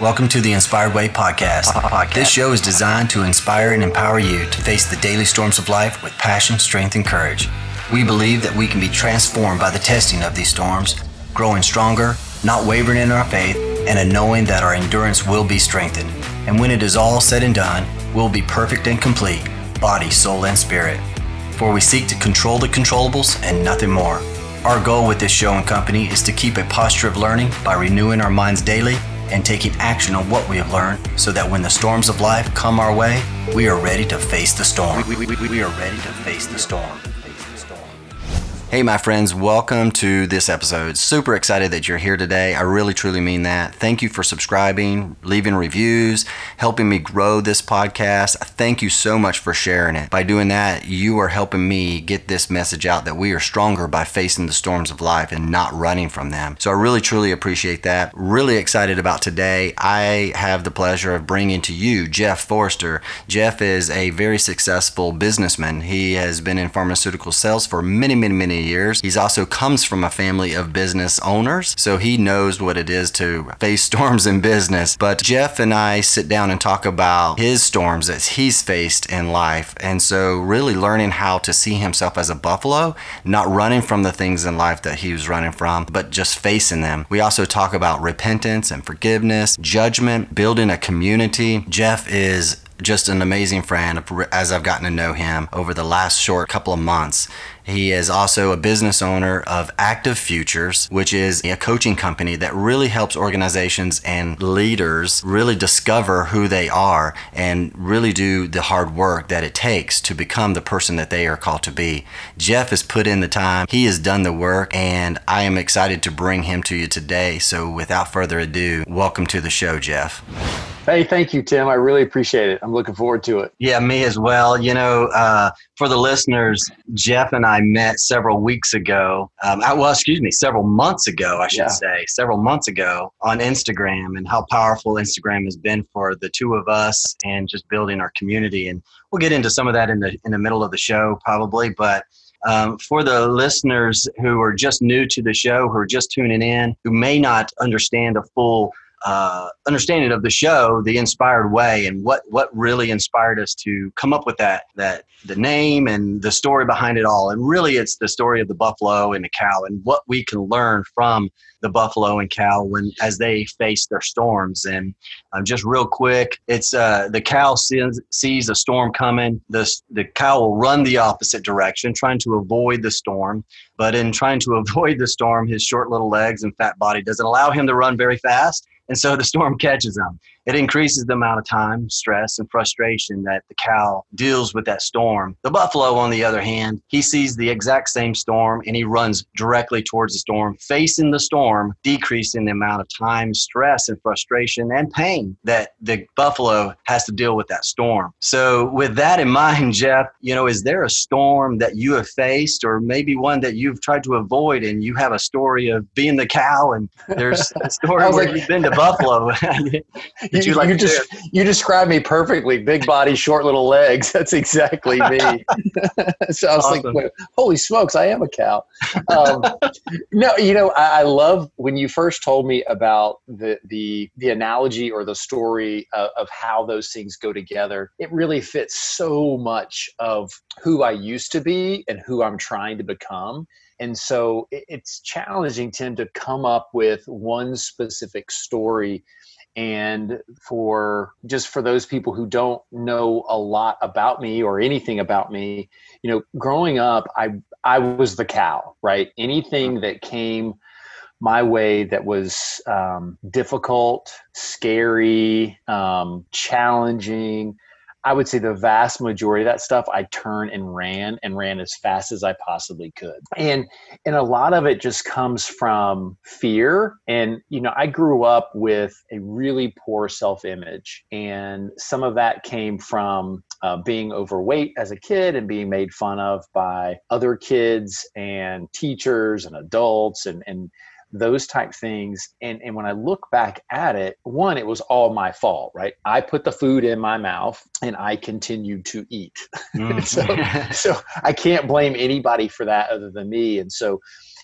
Welcome to the Inspired Way podcast. podcast. This show is designed to inspire and empower you to face the daily storms of life with passion, strength, and courage. We believe that we can be transformed by the testing of these storms, growing stronger, not wavering in our faith, and a knowing that our endurance will be strengthened. And when it is all said and done, we'll be perfect and complete, body, soul, and spirit. For we seek to control the controllables and nothing more. Our goal with this show and company is to keep a posture of learning by renewing our minds daily and taking action on what we have learned so that when the storms of life come our way, we are ready to face the storm. We, we, we, we are ready to face the storm. Hey, my friends, welcome to this episode. Super excited that you're here today. I really, truly mean that. Thank you for subscribing, leaving reviews, helping me grow this podcast. Thank you so much for sharing it. By doing that, you are helping me get this message out that we are stronger by facing the storms of life and not running from them. So I really, truly appreciate that. Really excited about today. I have the pleasure of bringing to you Jeff Forrester. Jeff is a very successful businessman. He has been in pharmaceutical sales for many, many, many years. He's also comes from a family of business owners, so he knows what it is to face storms in business. But Jeff and I sit down and talk about his storms that he's faced in life. And so really learning how to see himself as a buffalo, not running from the things in life that he was running from, but just facing them. We also talk about repentance and forgiveness, judgment, building a community. Jeff is just an amazing friend as I've gotten to know him over the last short couple of months. He is also a business owner of Active Futures, which is a coaching company that really helps organizations and leaders really discover who they are and really do the hard work that it takes to become the person that they are called to be. Jeff has put in the time, he has done the work, and I am excited to bring him to you today. So, without further ado, welcome to the show, Jeff. Hey, thank you, Tim. I really appreciate it. I'm looking forward to it. Yeah, me as well. You know, uh, for the listeners, Jeff and I met several weeks ago. Um, well, excuse me, several months ago, I should yeah. say, several months ago on Instagram, and how powerful Instagram has been for the two of us and just building our community. And we'll get into some of that in the in the middle of the show, probably, but. Um, for the listeners who are just new to the show, who are just tuning in, who may not understand a full uh, understanding of the show, the inspired way, and what what really inspired us to come up with that that the name and the story behind it all. And really, it's the story of the buffalo and the cow, and what we can learn from the buffalo and cow when as they face their storms. And um, just real quick, it's uh, the cow sees, sees a storm coming. The the cow will run the opposite direction, trying to avoid the storm. But in trying to avoid the storm, his short little legs and fat body doesn't allow him to run very fast and so the storm catches them. It increases the amount of time, stress, and frustration that the cow deals with that storm. The buffalo, on the other hand, he sees the exact same storm and he runs directly towards the storm, facing the storm, decreasing the amount of time, stress, and frustration and pain that the buffalo has to deal with that storm. So, with that in mind, Jeff, you know, is there a storm that you have faced or maybe one that you've tried to avoid and you have a story of being the cow and there's a story where like, you've been to Buffalo? Did you, you, like you just you described me perfectly. Big body, short little legs. That's exactly me. so I was awesome. like, holy smokes, I am a cow. Um, no, you know, I, I, love when you first told me about the the the analogy or the story of, of how those things go together. It really fits so much of who I used to be and who I'm trying to become. And so it's challenging, Tim, to come up with one specific story and for just for those people who don't know a lot about me or anything about me you know growing up i i was the cow right? Anything that came my way that was um, difficult scary um, challenging I would say the vast majority of that stuff I turned and ran and ran as fast as I possibly could. And and a lot of it just comes from fear. And you know, I grew up with a really poor self-image. And some of that came from uh, being overweight as a kid and being made fun of by other kids and teachers and adults and and those type things. And, and when I look back at it, one, it was all my fault, right? I put the food in my mouth and I continued to eat. Mm. so, so I can't blame anybody for that other than me. And so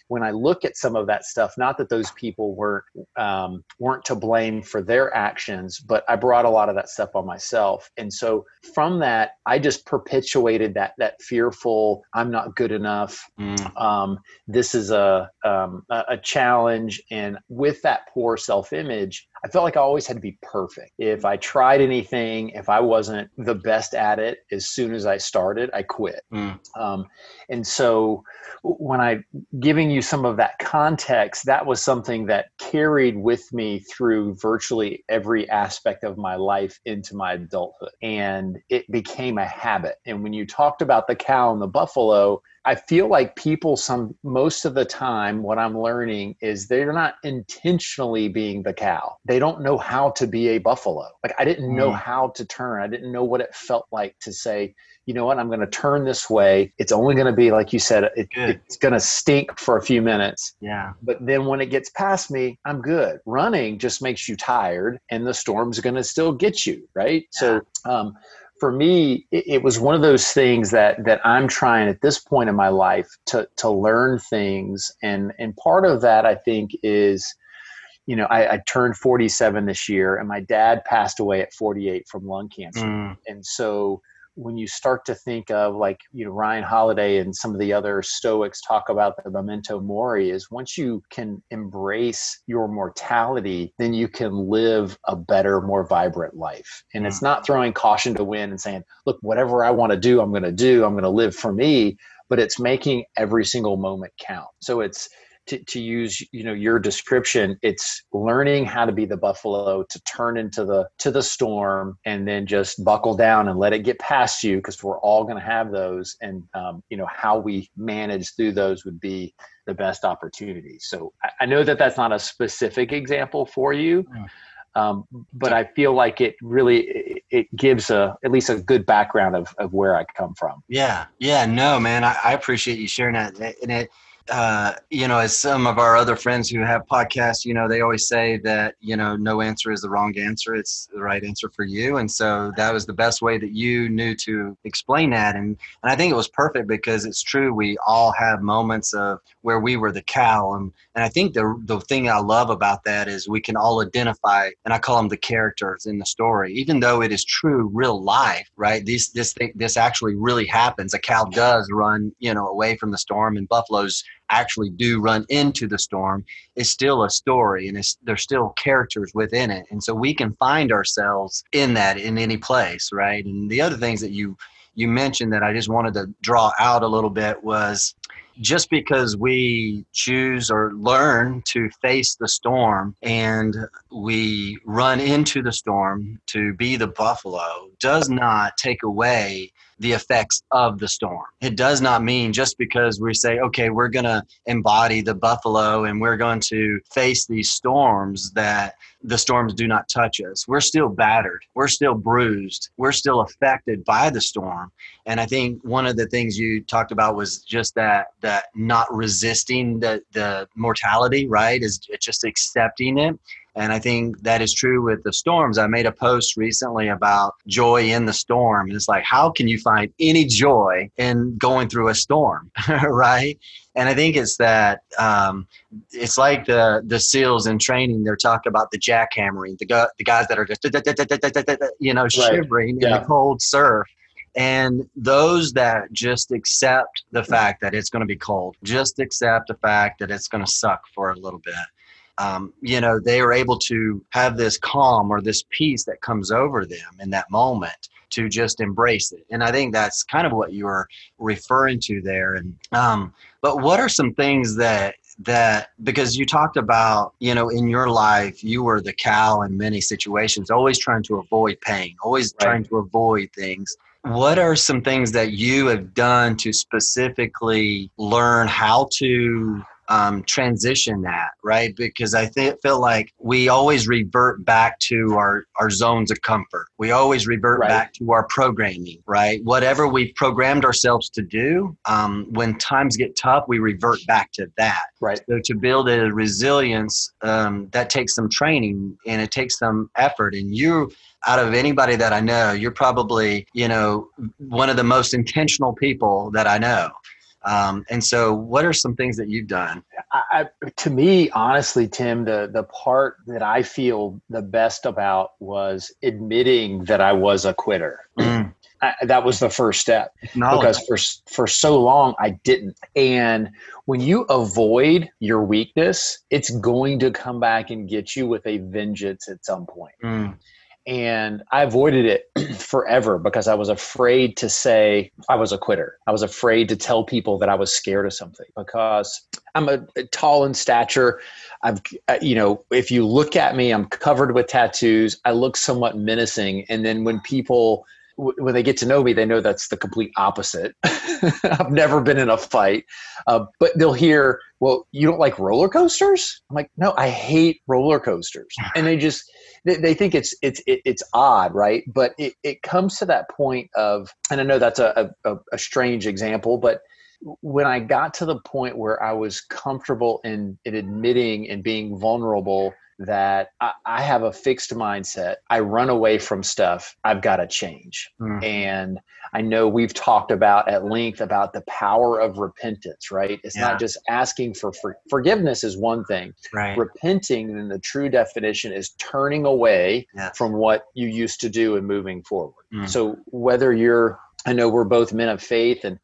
when I look at some of that stuff, not that those people weren't um, weren't to blame for their actions, but I brought a lot of that stuff on myself. And so from that, I just perpetuated that that fearful, I'm not good enough. Mm. Um, this is a um, a challenge, and with that poor self image, I felt like I always had to be perfect. If I tried anything, if I wasn't the best at it, as soon as I started, I quit. Mm. Um, and so when I giving you some of that context, that was something that carried with me through virtually every aspect of my life into my adulthood. And it became a habit. And when you talked about the cow and the buffalo, I feel like people some most of the time what I'm learning is they're not intentionally being the cow. They don't know how to be a buffalo. Like I didn't know mm. how to turn. I didn't know what it felt like to say, you know what, I'm going to turn this way. It's only going to be like you said it, it's going to stink for a few minutes. Yeah. But then when it gets past me, I'm good. Running just makes you tired and the storm's going to still get you, right? Yeah. So um for me, it, it, was one of those things that that I'm trying at this point in my life to to learn things, and and part of that I think is, you know, I, I turned 47 this year, and my dad passed away at 48 from lung cancer, mm. and so when you start to think of like you know Ryan Holiday and some of the other Stoics talk about the memento mori is once you can embrace your mortality, then you can live a better, more vibrant life. And mm. it's not throwing caution to wind and saying, "Look, whatever I want to do, I'm going to do. I'm going to live for me." But it's making every single moment count. So it's to, to use you know your description it's learning how to be the buffalo to turn into the to the storm and then just buckle down and let it get past you because we're all going to have those and um, you know how we manage through those would be the best opportunity. So I, I know that that's not a specific example for you um, but I feel like it really it, it gives a at least a good background of, of where I come from. Yeah, yeah, no, man, I, I appreciate you sharing that, and it uh, you know, as some of our other friends who have podcasts, you know, they always say that, you know, no answer is the wrong answer. It's the right answer for you. And so that was the best way that you knew to explain that. And, and I think it was perfect because it's true. We all have moments of where we were the cow. And, and I think the, the thing I love about that is we can all identify, and I call them the characters in the story, even though it is true real life, right? This, this thing, this actually really happens. A cow does run, you know, away from the storm and buffaloes actually do run into the storm is still a story and it's, there's still characters within it. And so we can find ourselves in that in any place right? And the other things that you you mentioned that i just wanted to draw out a little bit was just because we choose or learn to face the storm and we run into the storm to be the buffalo does not take away the effects of the storm. It does not mean just because we say, okay, we're going to embody the buffalo and we're going to face these storms that the storms do not touch us. We're still battered. We're still bruised. We're still affected by the storm. And I think one of the things you talked about was just that that not resisting the the mortality, right? Is just accepting it and I think that is true with the storms. I made a post recently about joy in the storm. And it's like, how can you find any joy in going through a storm? right. And I think it's that um, it's like the the SEALs in training. They're talking about the jackhammering, the, gu- the guys that are just you know shivering in the cold surf and those that just accept the fact that it's going to be cold just accept the fact that it's going to suck for a little bit um, you know, they are able to have this calm or this peace that comes over them in that moment to just embrace it. And I think that's kind of what you were referring to there. And um, but what are some things that that because you talked about you know in your life you were the cow in many situations always trying to avoid pain always right. trying to avoid things what are some things that you have done to specifically learn how to um, transition that, right? Because I th- feel like we always revert back to our, our zones of comfort. We always revert right. back to our programming, right? Whatever we've programmed ourselves to do, um, when times get tough, we revert back to that. Right. So to build a resilience, um, that takes some training and it takes some effort. And you, out of anybody that I know, you're probably, you know, one of the most intentional people that I know Um, and so, what are some things that you've done? I, to me, honestly, Tim, the the part that I feel the best about was admitting that I was a quitter. Mm. I, that was the first step because for for so long I didn't. And when you avoid your weakness, it's going to come back and get you with a vengeance at some point. Mm and I avoided it forever because I was afraid to say I was a quitter. I was afraid to tell people that I was scared of something because I'm a, a tall in stature. I've, uh, you know, if you look at me, I'm covered with tattoos. I look somewhat menacing, and then when people when they get to know me, they know that's the complete opposite. I've never been in a fight, uh, but they'll hear, "Well, you don't like roller coasters?" I'm like, "No, I hate roller coasters," and they just they, they think it's it's it's odd, right? But it, it comes to that point of, and I know that's a, a, a strange example, but when I got to the point where I was comfortable in, in admitting and being vulnerable that I, I, have a fixed mindset. I run away from stuff. I've got to change. Mm. And I know we've talked about at length about the power of repentance, right? It's yeah. not just asking for, for forgiveness is one thing. Right. Repenting in the true definition is turning away yes. from what you used to do and moving forward. Mm. So whether you're I know we're both men of faith, and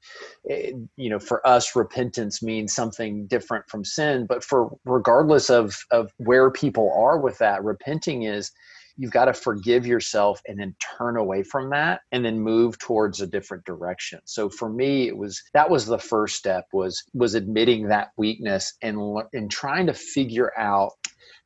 eh, you know, for us, repentance means something different from sin. But for regardless of of where people are with that, repenting is you've got to forgive yourself and then turn away from that and then move towards a different direction so for me it was that was the first step was was admitting that weakness and and trying to figure out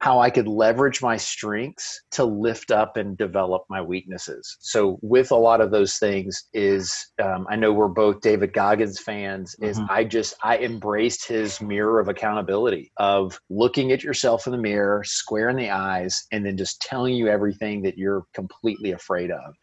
how I could leverage my strengths to lift up and develop my weaknesses. So, with a lot of those things, is um, I know we're both David Goggins fans. Is mm-hmm. I just I embraced his mirror of accountability of looking at yourself in the mirror, square in the eyes, and then just telling you everything that you're completely afraid of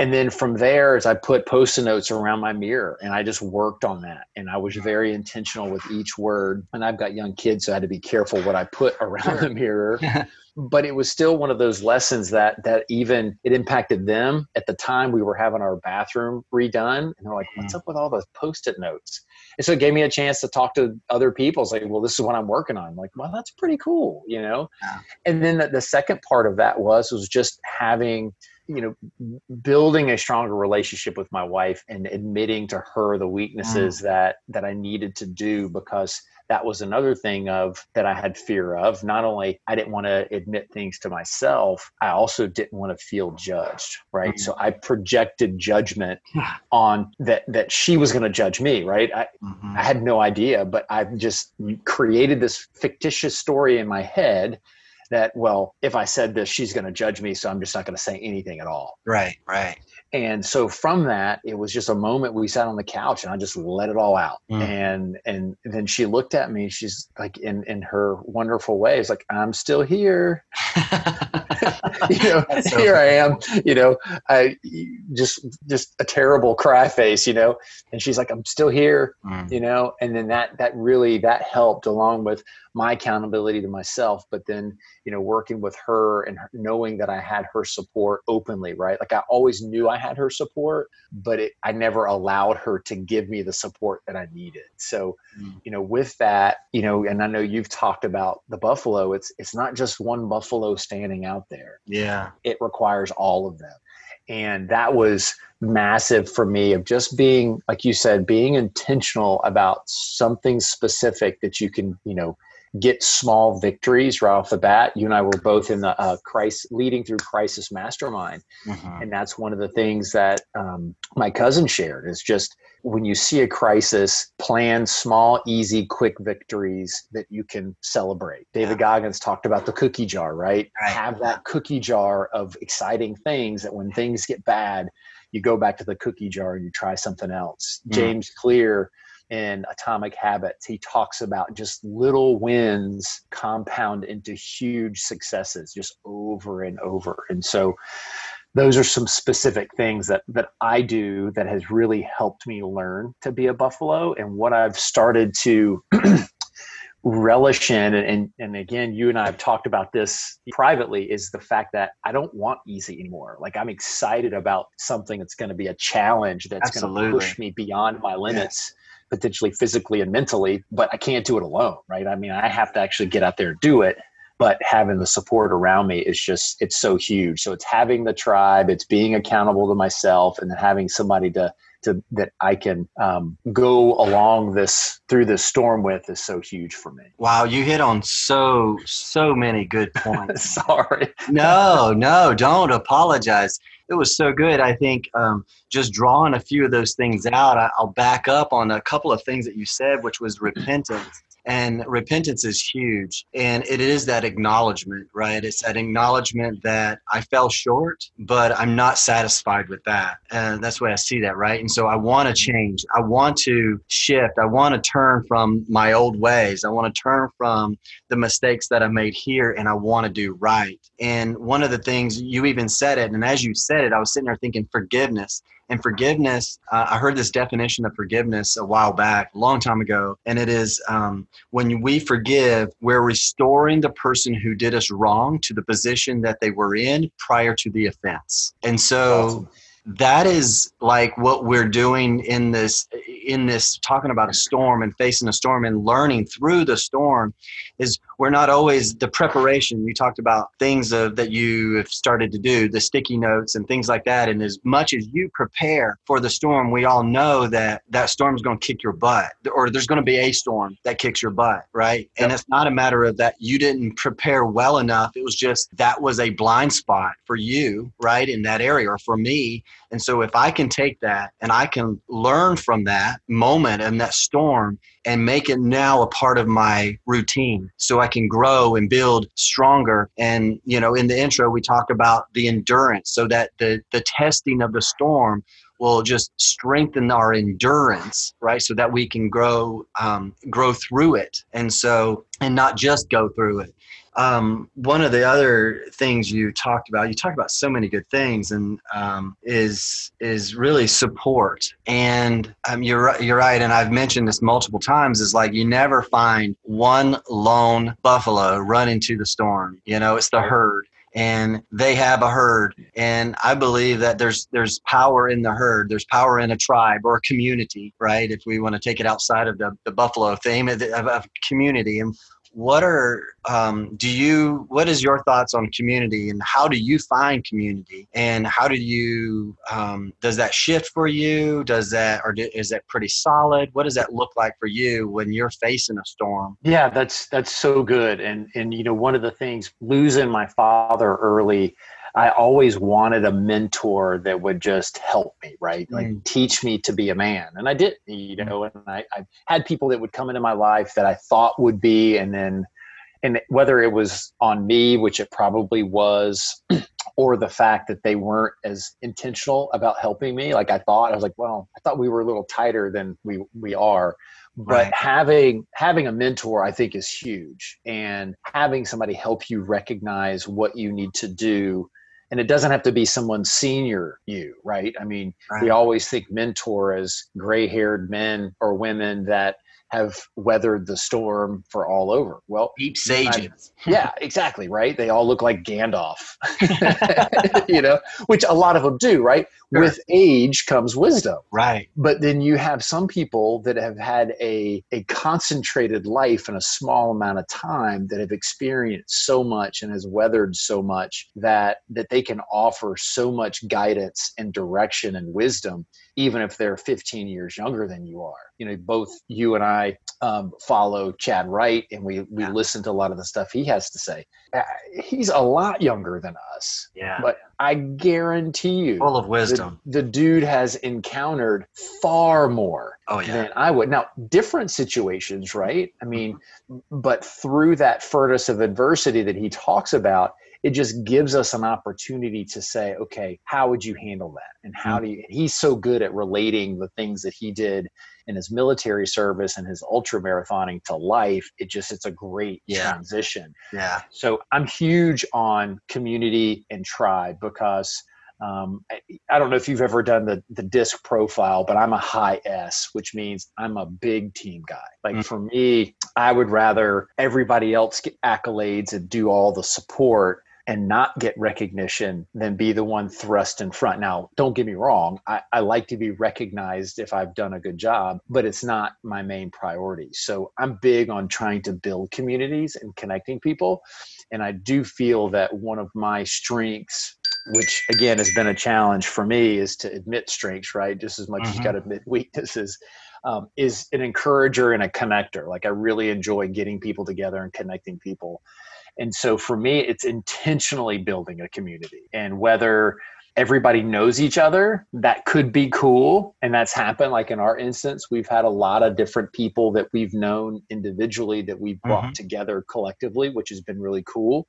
and then from there as i put post-it notes around my mirror and i just worked on that and i was very intentional with each word. And i've got young kids so i had to be careful what i put around sure. the mirror. But it was still one of those lessons that that even it impacted them. At the time we were having our bathroom redone and they're like what's mm. up with all those post-it notes? And so it gave me a chance to talk to other people. It's like well this is what i'm working on. I'm like well that's pretty cool you know? Yeah. and then the, the second part of that was was just having you know building a stronger relationship with my wife and admitting to her the weaknesses mm. that that i needed to do because that was another thing of that i had fear of not only i didn't want to admit things to myself i also didn't want to feel judged right mm. so i projected judgment on that that she was going to judge me right I, mm-hmm. I had no idea but i just created this fictitious story in my head that well if i said this she's going to judge me so i'm just not going to say anything at all. Right right. And so from that it was just a moment we sat on the couch and i just let it all out. Mm. and and then she looked at me she's like in in her wonderful ways like i'm still here. You know so here i am. You know i just just a terrible cry face you know? And she's like i'm still here mm. you know? And then that that really that helped along with my accountability to myself but then you know working with her and knowing that i had her support openly right? Like i always knew i had her support but it, i never allowed her to give me the support that i needed. So mm. you know with that you know and i know you've talked about the buffalo it's it's not just one buffalo standing out there. Yeah. It requires all of them. And that was massive for me of just being like you said being intentional about something specific that you can you know get small victories right off the bat. You and I were both in the uh, crisis, leading through crisis mastermind, mm-hmm. and that's one of the things that um, my cousin shared is just when you see a crisis, plan small, easy, quick victories that you can celebrate. David yeah. Goggins talked about the cookie jar, right? right? Have that cookie jar of exciting things that when things get bad, you go back to the cookie jar and you try something else. Mm. James Clear in Atomic Habits, he talks about just little wins compound into huge successes just over and over. And so those are some specific things that that I do that has really helped me learn to be a buffalo. And what I've started to relish in and, and, again you and i have talked about this privately is the fact that i don't want easy anymore. Like i'm excited about something that's going to be a challenge that's going to push me beyond my limits potentially physically and mentally, but I can't do it alone, right? I mean, I have to actually get out there and do it but having the support around me is just it's so huge so it's having the tribe it's being accountable to myself and then having somebody to to that I can um, go along this through this storm with is so huge for me. Wow, you hit on so so many good points. Sorry. no, no, don't apologize. It was so good. I think um, just drawing a few of those things out, I, I'll back up on a couple of things that you said, which was repentance. And repentance is huge. And it is that acknowledgement, right? It's that acknowledgement that I fell short, but I'm not satisfied with that. And that's the way I see that, right? And so I want to mm-hmm. change. I want to shift. I want to turn from my old ways. I want to turn from the mistakes that I made here and I want to do right. And one of the things you even said it, and as you said it, I was sitting there thinking forgiveness and forgiveness, uh, I heard this definition of forgiveness a while back, a long time ago, and it is um, when we forgive, we're restoring the person who did us wrong to the position that they were in prior to the offense. And so. Awesome that is like what we're doing in this in this talking about a storm and facing a storm and learning through the storm is we're not always the preparation. You talked about things of, that you have started to do the sticky notes and things like that. And as much as you prepare for the storm we all know that that storm is going to kick your butt or there's going to be a storm that kicks your butt right? Yep. and it's not a matter of that you didn't prepare well enough. It was just that was a blind spot for you right in that area or for me and so if I can take that and I can learn from that moment and that storm and make it now a part of my routine so I can grow and build stronger. And, you know, in the intro, we talk about the endurance so that the, the testing of the storm will just strengthen our endurance right so that we can grow um, grow through it and so and not just go through it um, one of the other things you talked about, you talked about so many good things, and um, is is really support. And um, you're you're right, and I've mentioned this multiple times. Is like you never find one lone buffalo run into the storm. You know, it's the herd and they have a herd and i believe that there's there's power in the herd there's power in a tribe or a community right if we want to take it outside of the, the buffalo theme of, of community and what are um, do you what is your thoughts on community and how do you find community? And how do you um, does that shift for you? Does that or is that pretty solid? What does that look like for you when you're facing a storm? Yeah that's that's so good. And and you know one of the things losing my father early I always wanted a mentor that would just help me, right? Like mm. teach me to be a man. And I did, you mm. know, and I, I had people that would come into my life that I thought would be, and then, and whether it was on me, which it probably was, or the fact that they weren't as intentional about helping me like I thought, I was like, well, I thought we were a little tighter than we, we are but right. having having a mentor i think is huge and having somebody help you recognize what you need to do and it doesn't have to be someone senior you right i mean right. we always think mentor as gray haired men or women that have weathered the storm for all over. Well, deep sages. yeah, exactly. Right. They all look like Gandalf, you know, which a lot of them do. Right. Sure. With age comes wisdom. Right. But then you have some people that have had a, a concentrated life in a small amount of time that have experienced so much and has weathered so much that that they can offer so much guidance and direction and wisdom even if they're 15 years younger than you are. You know, both you and I um, follow Chadd Wright, and we we yeah. listen to a lot of the stuff he has to say. Uh, he's a lot younger than us. Yeah. But I guarantee you, full of wisdom. The, the dude has encountered far more oh, yeah. than I would. Now, different situations, right? I mean, but through that furnace of adversity that he talks about, it just gives us an opportunity to say, okay, how would you handle that? And how mm-hmm. do you, he's so good at relating the things that he did in his military service and his ultra marathoning to life. It just, it's a great yeah. transition. Yeah. So I'm huge on community and tribe because um, I, I, don't know if you've ever done the, the DISC profile, but I'm a high S, which means I'm a big team guy. Like mm-hmm. for me, I would rather everybody else get accolades and do all the support and not get recognition than be the one thrust in front. Now, don't get me wrong, I, I like to be recognized if I've done a good job, but it's not my main priority. So I'm big on trying to build communities and connecting people. And I do feel that one of my strengths which again has been a challenge for me is to admit strengths right just as much mm-hmm. as you got to admit weaknesses um, is an encourager and a connector like i really enjoy getting people together and connecting people and so for me, it's intentionally building a community. And whether everybody knows each other, that could be cool. And that's happened. Like in our instance, we've had a lot of different people that we've known individually that we've brought mm-hmm. together collectively, which has been really cool.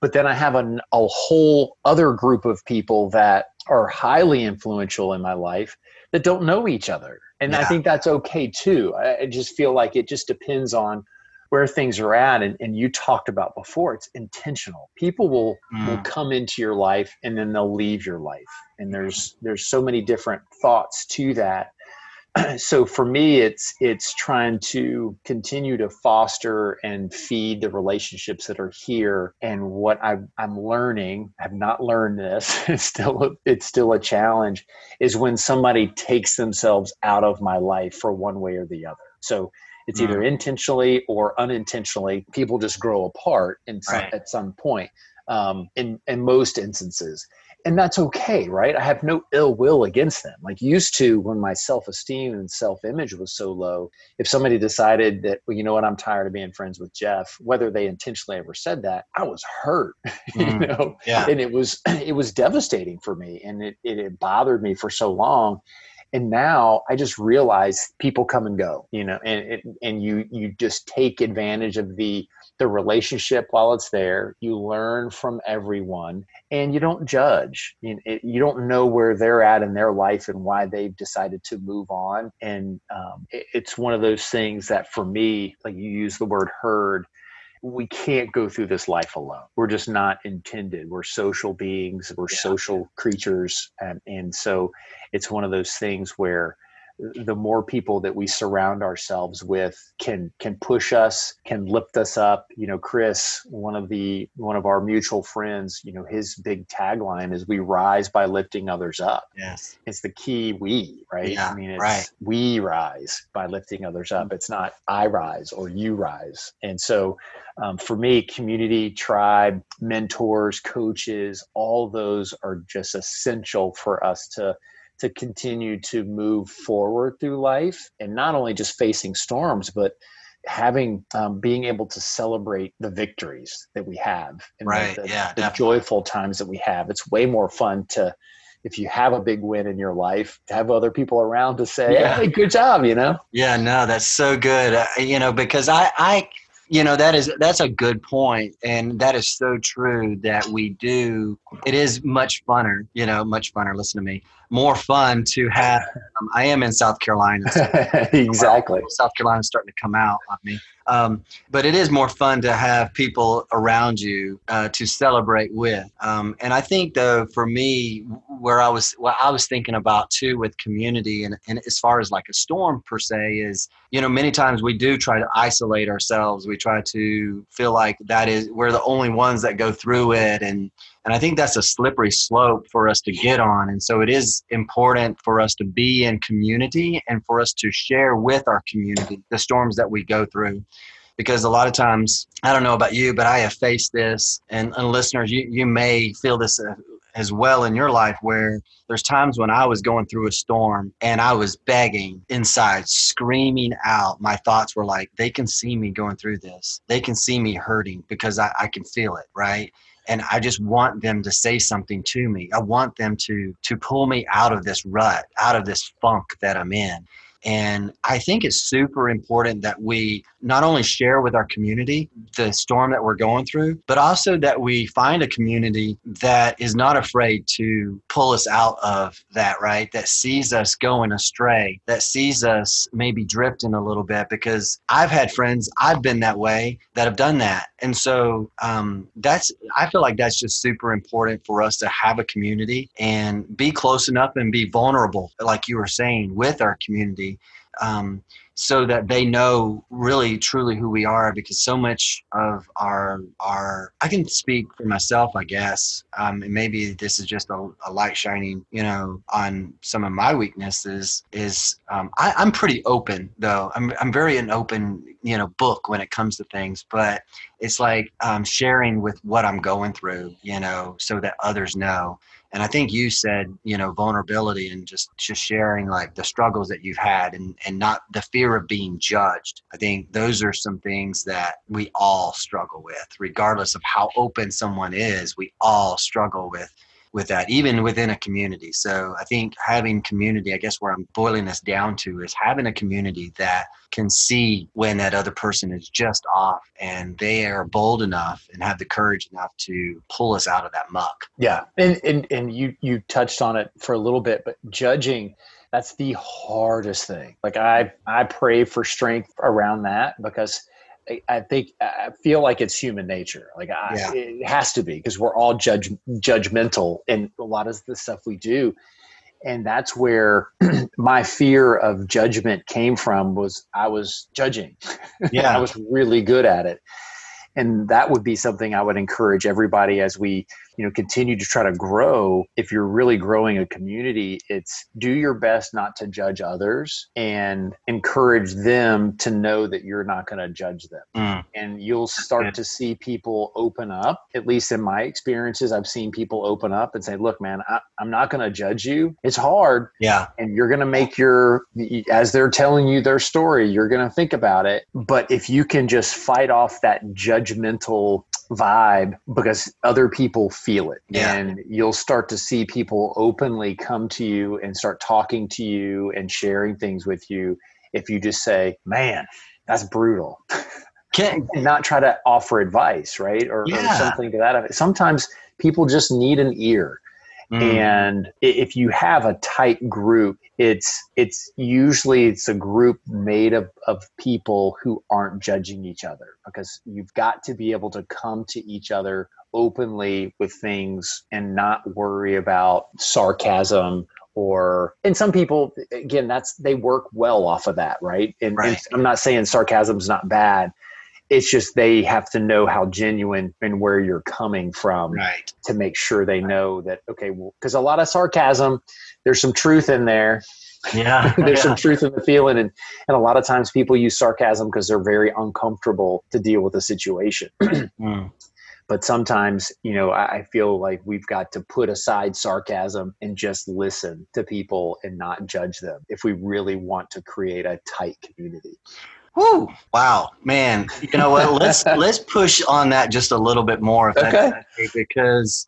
But then I have a, a whole other group of people that are highly influential in my life that don't know each other. And yeah. I think that's okay too. I just feel like it just depends on where things are at and, and you talked about before it's intentional. People will mm. will come into your life and then they'll leave your life. And there's there's so many different thoughts to that. So for me it's it's trying to continue to foster and feed the relationships that are here and what I, i'm learning i've not learned this it's still a, it's still a challenge is when somebody takes themselves out of my life for one way or the other. So it's either mm. intentionally or unintentionally. People just grow apart in some, right. at some point. Um, in in most instances, and that's okay, right? I have no ill will against them. Like used to, when my self esteem and self image was so low, if somebody decided that, well, you know what, I'm tired of being friends with Jeff, whether they intentionally ever said that, I was hurt, mm, you know, yeah. and it was it was devastating for me, and it, it it bothered me for so long and now i just realize people come and go you know and and you you just take advantage of the the relationship while it's there. You learn from everyone and you don't judge. You, don't know where they're at in their life and why they've decided to move on. And um, it's one of those things that for me like you use the word herd we can't go through this life alone. We're just not intended. We're social beings, we're yeah. social creatures. And, and so it's one of those things where the more people that we surround ourselves with can can push us can lift us up. You know chris one of the one of our mutual friends you know his big tagline is we rise by lifting others up. Yes. It's the key we right? Yeah, i mean it's right. we rise by lifting others up. It's not i rise or you rise. And so um, for me community tribe mentors coaches all those are just essential for us to to continue to move forward through life and not only just facing storms, but having um, being able to celebrate the victories that we have and right. the, the, yeah, the joyful times that we have. It's way more fun to if you have a big win in your life to have other people around to say, yeah. "Hey, good job," you know. Yeah, no, that's so good. Uh, you know, because I I you know that is that's a good point and that is so true that we do it is much funner you know much funner listen to me more fun to have um, i am in south carolina so exactly. South carolina is starting to come out on me um, but it is more fun to have people around you uh, to celebrate with. Um, and I think though, for me, where I was, what I was thinking about too with community and, and as far as like a storm per se is, you know, many times we do try to isolate ourselves. We try to feel like that is, we're the only ones that go through it. And, and I think that's a slippery slope for us to get on. And so it is important for us to be in community and for us to share with our community the storms that we go through. Because a lot of times, I don't know about you, but I have faced this, and, and listeners, you, you may feel this uh, as well in your life where there's times when I was going through a storm and I was begging inside, screaming out. My thoughts were like, they can see me going through this. They can see me hurting because I, I can feel it, right? and I just want them to say something to me. I want them to to pull me out of this rut, out of this funk that I'm in. And I think it's super important that we not only share with our community the storm that we're going through, but also that we find a community that is not afraid to pull us out of that, right? That sees us going astray, that sees us maybe drifting a little bit. Because I've had friends, I've been that way, that have done that. And so um, that's, I feel like that's just super important for us to have a community and be close enough and be vulnerable, like you were saying, with our community um, so that they know really truly who we are because so much of our our i can speak for myself i guess. Um, and maybe this is just a, a, light shining you know on some of my weaknesses is um, I, i'm pretty open though. I'm, I'm very an open you know book when it comes to things but it's like um, sharing with what i'm going through you know so that others know and i think you said you know vulnerability and just just sharing like the struggles that you've had and and not the fear of being judged. I think those are some things that we all struggle with. Regardless of how open someone is we all struggle with with that, even within a community. So I think having community, I guess where I'm boiling this down to is having a community that can see when that other person is just off and they are bold enough and have the courage enough to pull us out of that muck. Yeah. And and, and you you touched on it for a little bit, but judging that's the hardest thing. Like I I pray for strength around that because I think I feel like it's human nature. Like I, yeah. it has to be because we're all judge judgmental in a lot of the stuff we do, and that's where my fear of judgment came from. Was I was judging? Yeah, I was really good at it, and that would be something I would encourage everybody as we you know continue to try to grow if you're really growing a community it's do your best not to judge others and encourage them to know that you're not going to judge them. Mm. and you'll start to see people open up at least in my experiences i've seen people open up and say look man I, i'm not going to judge you. It's hard. Yeah. And you're going to make your as they're telling you their story you're going to think about it. But if you can just fight off that judgmental vibe because other people feel it. Yeah. and you'll start to see people openly come to you and start talking to you and sharing things with you if you just say man that's brutal. Can not try to offer advice right? Or, yeah. or something to that effect. Sometimes people just need an ear Mm. And if you have a tight group, it's it's usually it's a group made of, of people who aren't judging each other because you've got to be able to come to each other openly with things and not worry about sarcasm or and some people again that's they work well off of that right and, right. and i'm not saying sarcasm's not bad it's just they have to know how genuine and where you're coming from right. to make sure they know that okay well because a lot of sarcasm there's some truth in there yeah there's yeah. some truth in the feeling and and a lot of times people use sarcasm because they're very uncomfortable to deal with a situation mm. but sometimes you know I, I feel like we've got to put aside sarcasm and just listen to people and not judge them if we really want to create a tight community Wow, man! You know what? Let's let's push on that just a little bit more, if okay. because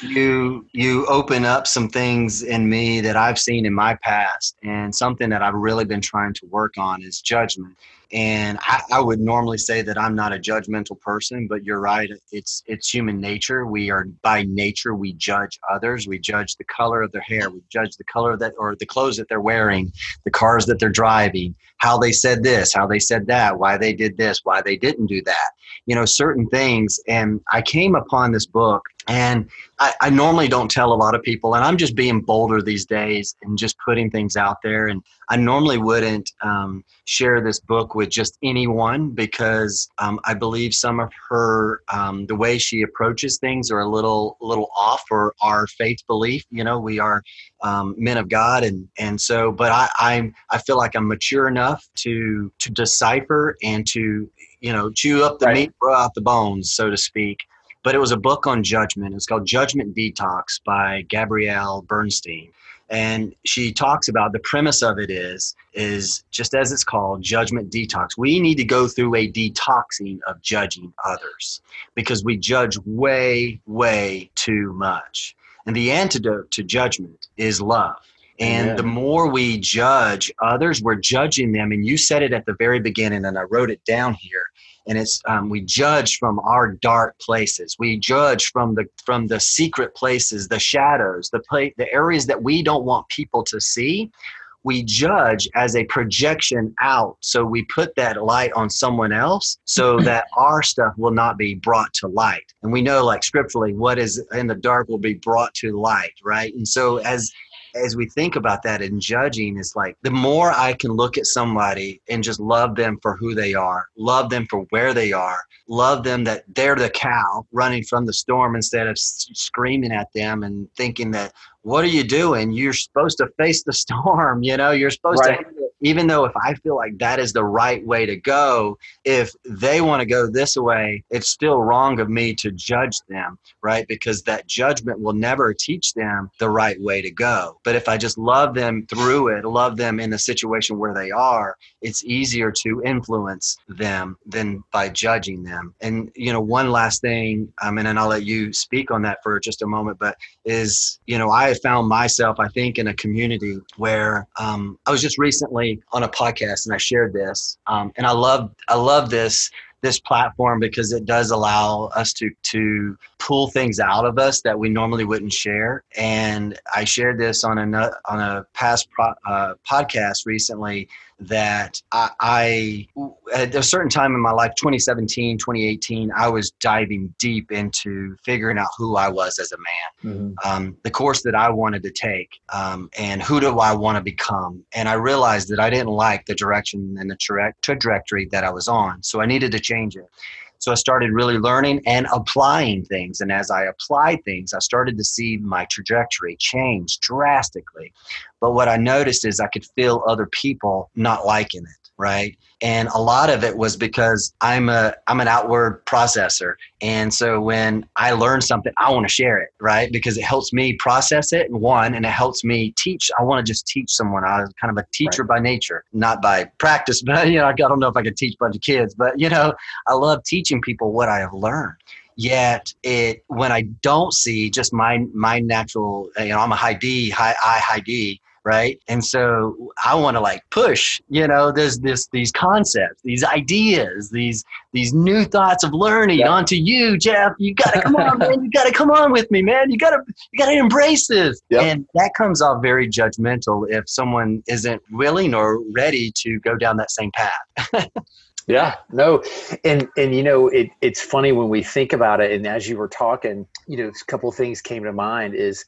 you you open up some things in me that I've seen in my past, and something that I've really been trying to work on is judgment. And I, I, would normally say that I'm not a judgmental person, but you're right. It's it's human nature. We are by nature we judge others. We judge the color of their hair. We judge the color that or the clothes that they're wearing, the cars that they're driving, how they said this, how they said that, why they did this, why they didn't do that. You know, certain things. And I came upon this book and I, I, normally don't tell a lot of people, and I'm just being bolder these days and just putting things out there. And I normally wouldn't um, share this book with just anyone because um, I believe some of her, um, the way she approaches things, are a little, little off for our faith belief. You know, we are um, men of God, and and so, but I, I'm, I feel like I'm mature enough to to decipher and to you know chew up the right. meat, throw out the bones, so to speak but it was a book on judgment. It's called Judgment Detox by Gabrielle Bernstein. And she talks about the premise of it is is just as it's called judgment detox. We need to go through a detoxing of judging others because we judge way way too much. And the antidote to judgment is love. And the more we judge others, we're judging them. And you said it at the very beginning, and I wrote it down here. And it's um, we judge from our dark places. We judge from the from the secret places the shadows the play the areas that we don't want people to see. We judge as a projection out. So we put that light on someone else so that our stuff will not be brought to light. And we know like scripturally what is in the dark will be brought to light right? And so as as we think about that in judging, it's like the more I can look at somebody and just love them for who they are, love them for where they are, love them that they're the cow running from the storm instead of screaming at them and thinking that what are you doing? You're supposed to face the storm. You know, you're supposed right. to, even though if I feel like that is the right way to go, if they want to go this way, it's still wrong of me to judge them, right? Because that judgment will never teach them the right way to go. But if I just love them through it, love them in the situation where they are, it's easier to influence them than by judging them. And, you know, one last thing, I mean, and I'll let you speak on that for just a moment, but is, you know, I found myself, I think, in a community where um, I was just recently on a podcast and I shared this, um, and I love I love this this platform because it does allow us to to pull things out of us that we normally wouldn't share. And I shared this on a on a past pro, uh, podcast recently that I, I, at a certain time in my life 2017 2018 i was diving deep into figuring out who i was as a man. Mm-hmm. um, the course that i wanted to take um, and who do i want to become? And i realized that i didn't like the direction and the tra- trajectory that i was on so i needed to change it so I started really learning and applying things. And as I applied things, I started to see my trajectory change drastically. But what I noticed is I could feel other people not liking it right? And a lot of it was because i'm a i'm an outward processor. And so when i learn something i want to share it right? Because it helps me process it one and it helps me teach. I want to just teach someone. I'm kind of a teacher right. by nature not by practice but you know i don't know if i could teach a bunch of kids but you know i love teaching people what i have learned. Yet it when i don't see just my my natural you know i'm a high d high i high d right? And so i want to like push you know there's this these concepts these ideas these these new thoughts of learning yeah. onto you jeff. You gotta come on man. You gotta come on with me man. You gotta you gotta embrace this. Yep. and that comes off very judgmental if someone isn't willing or ready to go down that same path. Yeah. No. And and you know it, it's funny when we think about it and as you were talking you know a couple of things came to mind is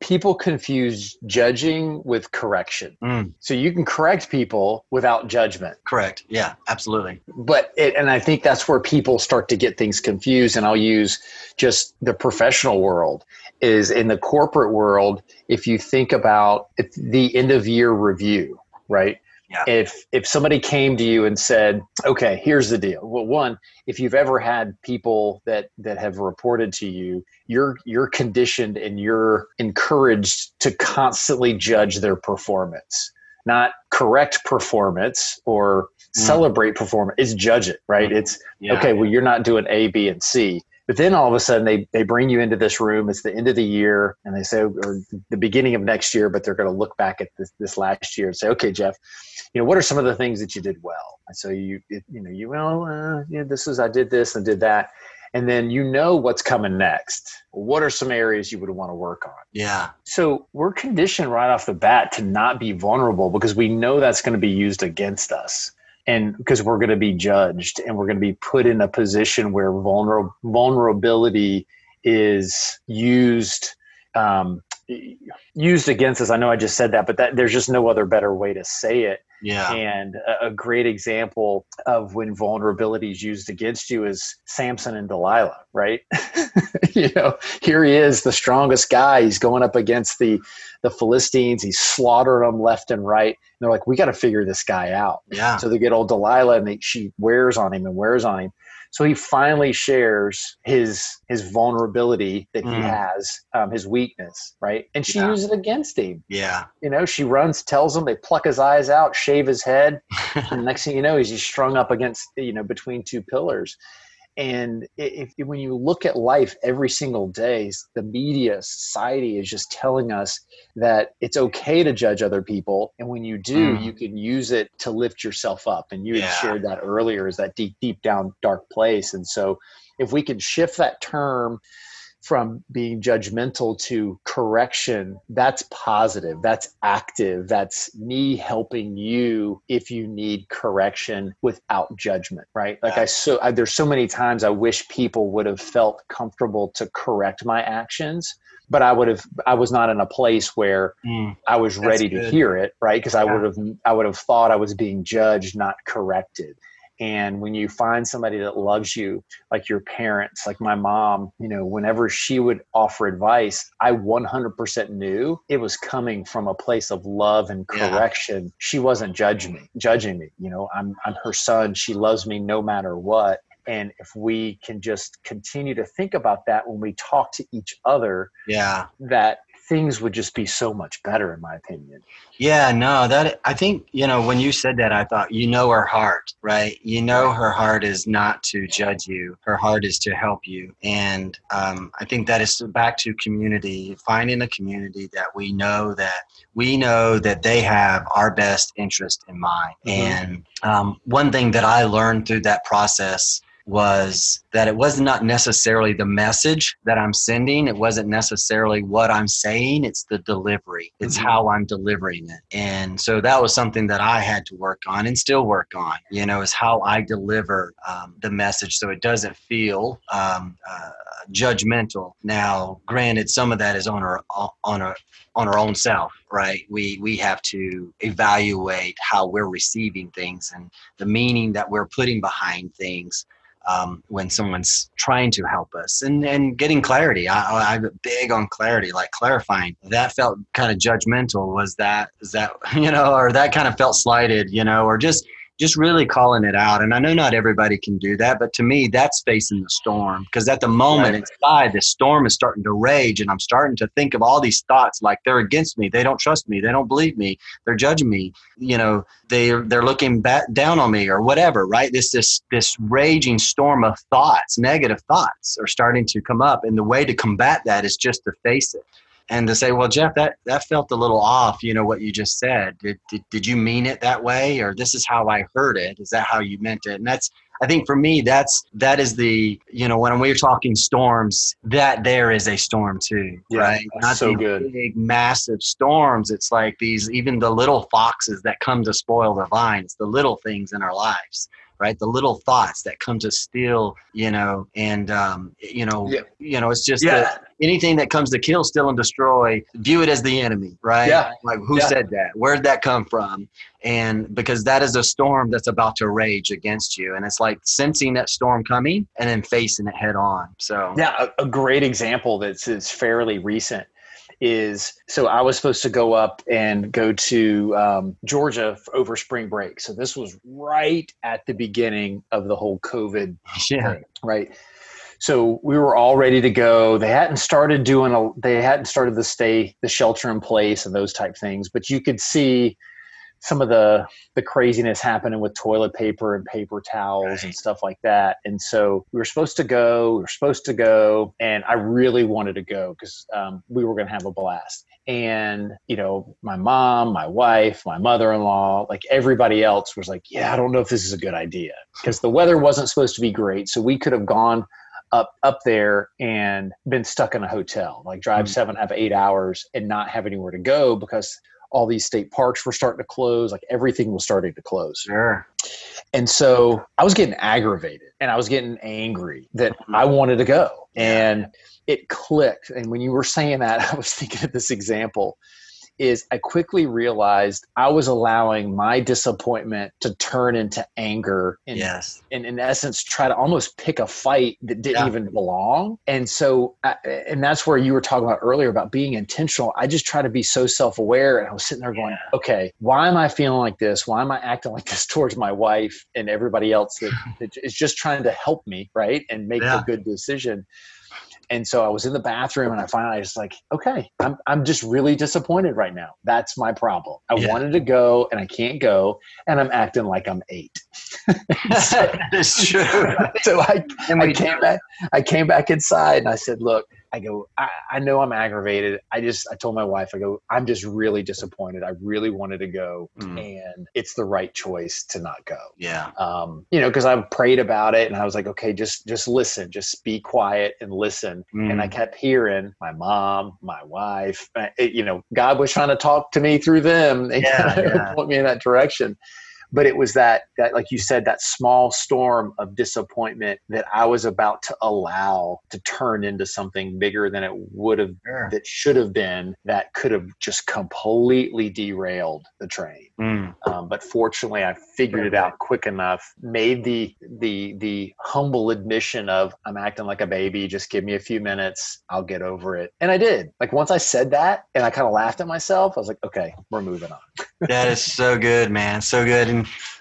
people confuse judging with correction. Mm. So you can correct people without judgment. Correct. Yeah, absolutely. But it, and I think that's where people start to get things confused. And I'll use just the professional world is in the corporate world. If you think about the end of year review, right? Yeah. If if somebody came to you and said, "Okay, here's the deal." Well, one, if you've ever had people that that have reported to you, you're you're conditioned and you're encouraged to constantly judge their performance, not correct performance or mm. celebrate performance. It's judge it, right? Mm. It's yeah. okay. Well, you're not doing A, B, and C. But then all of a sudden they, they bring you into this room. It's the end of the year, and they say, or the beginning of next year, but they're going to look back at this, this last year and say, okay, Jeff, you know, what are some of the things that you did well? And so you, it, you know, you, well, uh, yeah, this is, I did this and did that. And then you know what's coming next. What are some areas you would want to work on? Yeah. So we're conditioned right off the bat to not be vulnerable because we know that's going to be used against us and because we're going to be judged and we're going to be put in a position where vulner- vulnerability is used um, used against us. I know I just said that, but that there's just no other better way to say it. Yeah. And a, a great example of when vulnerability is used against you is Samson and Delilah, right? you know, here he is, the strongest guy. He's going up against the the Philistines. He's slaughtering them left and right. And they're like, we got to figure this guy out. Yeah. So they get old Delilah and they, she wears on him and wears on him. So he finally shares his his vulnerability that he mm. has, um, his weakness, right? And she yeah. uses it against him. Yeah. You know, she runs, tells him, they pluck his eyes out, shave his head, and next thing you know, he's strung up against you know between two pillars. And if, if, when you look at life every single day, the media, society is just telling us that it's okay to judge other people. And when you do, mm. you can use it to lift yourself up. And you yeah. shared that earlier is that deep, deep down dark place. And so if we can shift that term from being judgmental to correction, that's positive, that's active, that's me helping you if you need correction without judgment, right? Like I so I, there's so many times I wish people would have felt comfortable to correct my actions but I would have I was not in a place where mm, I was ready to hear it, right? Because I would have I would have thought I was being judged, not corrected. And when you find somebody that loves you, like your parents, like my mom, you know, whenever she would offer advice, I 100% knew it was coming from a place of love and correction. Yeah. She wasn't judging me, judging me. You know, I'm, I'm her son. She loves me no matter what. And if we can just continue to think about that when we talk to each other, yeah, that things would just be so much better in my opinion. Yeah no that i think you know when you said that i thought you know her heart right? You know her heart is not to judge you. Her heart is to help you. And um, i think that is back to community finding a community that we know that we know that they have our best interest in mind. Mm-hmm. and um, one thing that i learned through that process was that it was not necessarily the message that I'm sending. It wasn't necessarily what I'm saying. It's the delivery. It's mm-hmm. how I'm delivering it. And so that was something that I had to work on and still work on, you know, is how I deliver um, the message so it doesn't feel um, uh, judgmental. Now, granted, some of that is on our, on our, on our own self, right? We, we have to evaluate how we're receiving things and the meaning that we're putting behind things um, when someone's trying to help us and, and getting clarity. I, I'm big on clarity, like clarifying. That felt kind of judgmental. Was that, is that, you know, or that kind of felt slighted, you know, or just just really calling it out. And I know not everybody can do that, but to me, that's facing the storm. Because at the moment right. inside, the storm is starting to rage, and I'm starting to think of all these thoughts like they're against me, they don't trust me, they don't believe me, they're judging me. You know, they they're looking back down on me or whatever. Right? This this this raging storm of thoughts, negative thoughts, are starting to come up, and the way to combat that is just to face it and to say, well, Jeff, that, that felt a little off, you know, what you just said. Did, did, did you mean it that way? Or this is how I heard it. Is that how you meant it? And that's, I think for me, that's, that is the, you know, when we're talking storms, that there is a storm too, yeah, right? Not so good. big, massive storms. It's like these, even the little foxes that come to spoil the vines, the little things in our lives right? The little thoughts that come to steal, you know, and um, you know, yeah. you know, it's just yeah. anything that comes to kill, steal, and destroy. View it as the enemy, right? Yeah. Like who yeah. said that? Where'd that come from? And because that is a storm that's about to rage against you, and it's like sensing that storm coming and then facing it head on. So yeah, a, a great example that's is fairly recent is so I was supposed to go up and go to um, Georgia over spring break. So this was right at the beginning of the whole COVID yeah. thing, right? So we were all ready to go. They hadn't started doing a, they hadn't started the stay, the shelter in place and those type things, but you could see some of the the craziness happening with toilet paper and paper towels right. and stuff like that. And so we were supposed to go. We were supposed to go, and I really wanted to go because um, we were going to have a blast. And you know, my mom, my wife, my mother-in-law, like everybody else was like, "Yeah, I don't know if this is a good idea," because the weather wasn't supposed to be great. So we could have gone up up there and been stuck in a hotel, like drive mm-hmm. seven, have eight hours, and not have anywhere to go because all these state parks were starting to close like everything was starting to close. Sure. And so i was getting aggravated and i was getting angry that mm-hmm. i wanted to go. And it clicked. And when you were saying that i was thinking of this example is I quickly realized I was allowing my disappointment to turn into anger and, yes. and in essence try to almost pick a fight that didn't yeah. even belong. And so, and that's where you were talking about earlier about being intentional. I just try to be so self aware. And I was sitting there going, yeah. okay, why am I feeling like this? Why am I acting like this towards my wife and everybody else that, that is just trying to help me, right? And make yeah. a good decision and so I was in the bathroom and I finally was like, okay, I'm, I'm just really disappointed right now. That's my problem. I yeah. wanted to go and I can't go and I'm acting like I'm eight. so, That's true. so I, I came back, I came back inside and I said, look, I go, I, I know I'm aggravated. I just, I told my wife, I go, I'm just really disappointed. I really wanted to go, mm. and it's the right choice to not go. Yeah. Um, you know, because I prayed about it, and I was like, okay, just, just listen, just be quiet and listen. Mm. And I mm. kept hearing my mom, my wife, it, uh, you know, God was trying to talk to me through them. Yeah, yeah. point me in that direction but it was that that like you said that small storm of disappointment that i was about to allow to turn into something bigger than it would have sure. that should have been that could have just completely derailed the train. Mm. um, but fortunately i figured it out quick enough made the the the humble admission of i'm acting like a baby just give me a few minutes i'll get over it. And i did. Like once i said that and i kind of laughed at myself i was like okay we're moving on. That is so good man. So good. And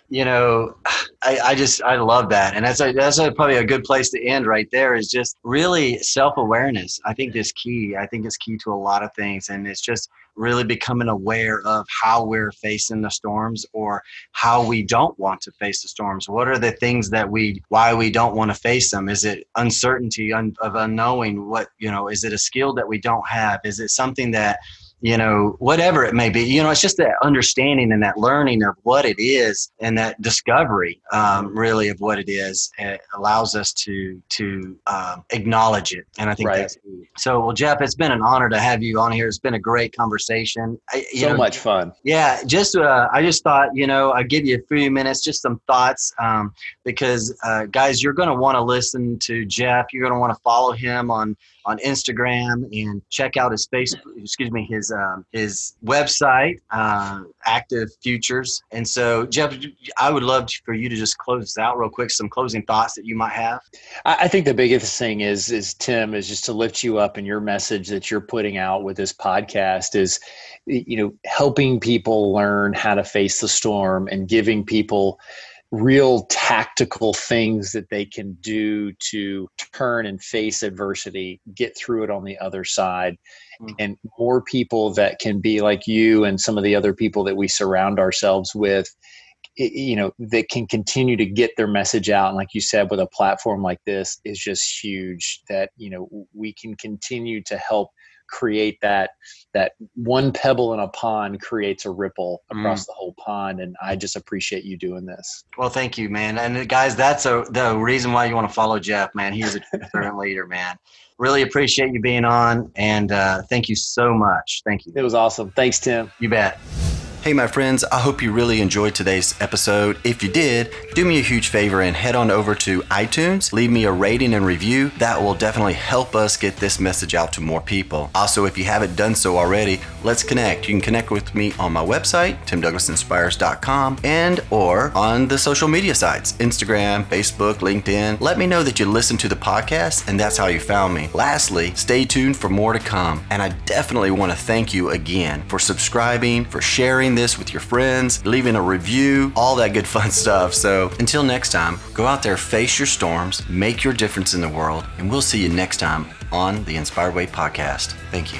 you know, I, I just I love that, and that's a, that's a, probably a good place to end right there. Is just really self awareness. I think is key. I think it's key to a lot of things, and it's just really becoming aware of how we're facing the storms or how we don't want to face the storms. What are the things that we why we don't want to face them? Is it uncertainty of unknowing? What you know? Is it a skill that we don't have? Is it something that you know, whatever it may be. You know, it's just that understanding and that learning of what it is and that discovery, um, really, of what it is, it allows us to to um, acknowledge it. And I think right. that's so. Well, Jeff, it's been an honor to have you on here. It's been a great conversation. I, so know, much fun. Yeah, just uh, I just thought, you know, I'd give you a few minutes, just some thoughts, um, because uh, guys, you're going to want to listen to Jeff. You're going to want to follow him on on Instagram and check out his Facebook, excuse me, his um, his website, uh, Active Futures. And so, Jeff, I would love for you to just close this out real quick. Some closing thoughts that you might have. I think the biggest thing is is Tim is just to lift you up in your message that you're putting out with this podcast is, you know, helping people learn how to face the storm and giving people real tactical things that they can do to turn and face adversity, get through it on the other side. Mm-hmm. And more people that can be like you and some of the other people that we surround ourselves with you know that can continue to get their message out and like you said with a platform like this is just huge that you know we can continue to help create that that one pebble in a pond creates a ripple across mm. the whole pond and i just appreciate you doing this. Well thank you man. And guys that's a, the reason why you want to follow jeff man. He's a current leader man. Really appreciate you being on and uh, thank you so much. Thank you. It was awesome. Thanks tim. You bet Hey, my friends, I hope you really enjoyed today's episode. If you did, do me a huge favor and head on over to iTunes, leave me a rating and review. That will definitely help us get this message out to more people. Also, if you haven't done so already, let's connect. You can connect with me on my website, timdouglasinspires.com, and or on the social media sites, Instagram, Facebook, LinkedIn. Let me know that you listened to the podcast and that's how you found me. Lastly, stay tuned for more to come. And I definitely want to thank you again for subscribing, for sharing this with your friends, leaving a review, all that good fun stuff. So until next time, go out there, face your storms, make your difference in the world, and we'll see you next time on the Inspired Way podcast. Thank you.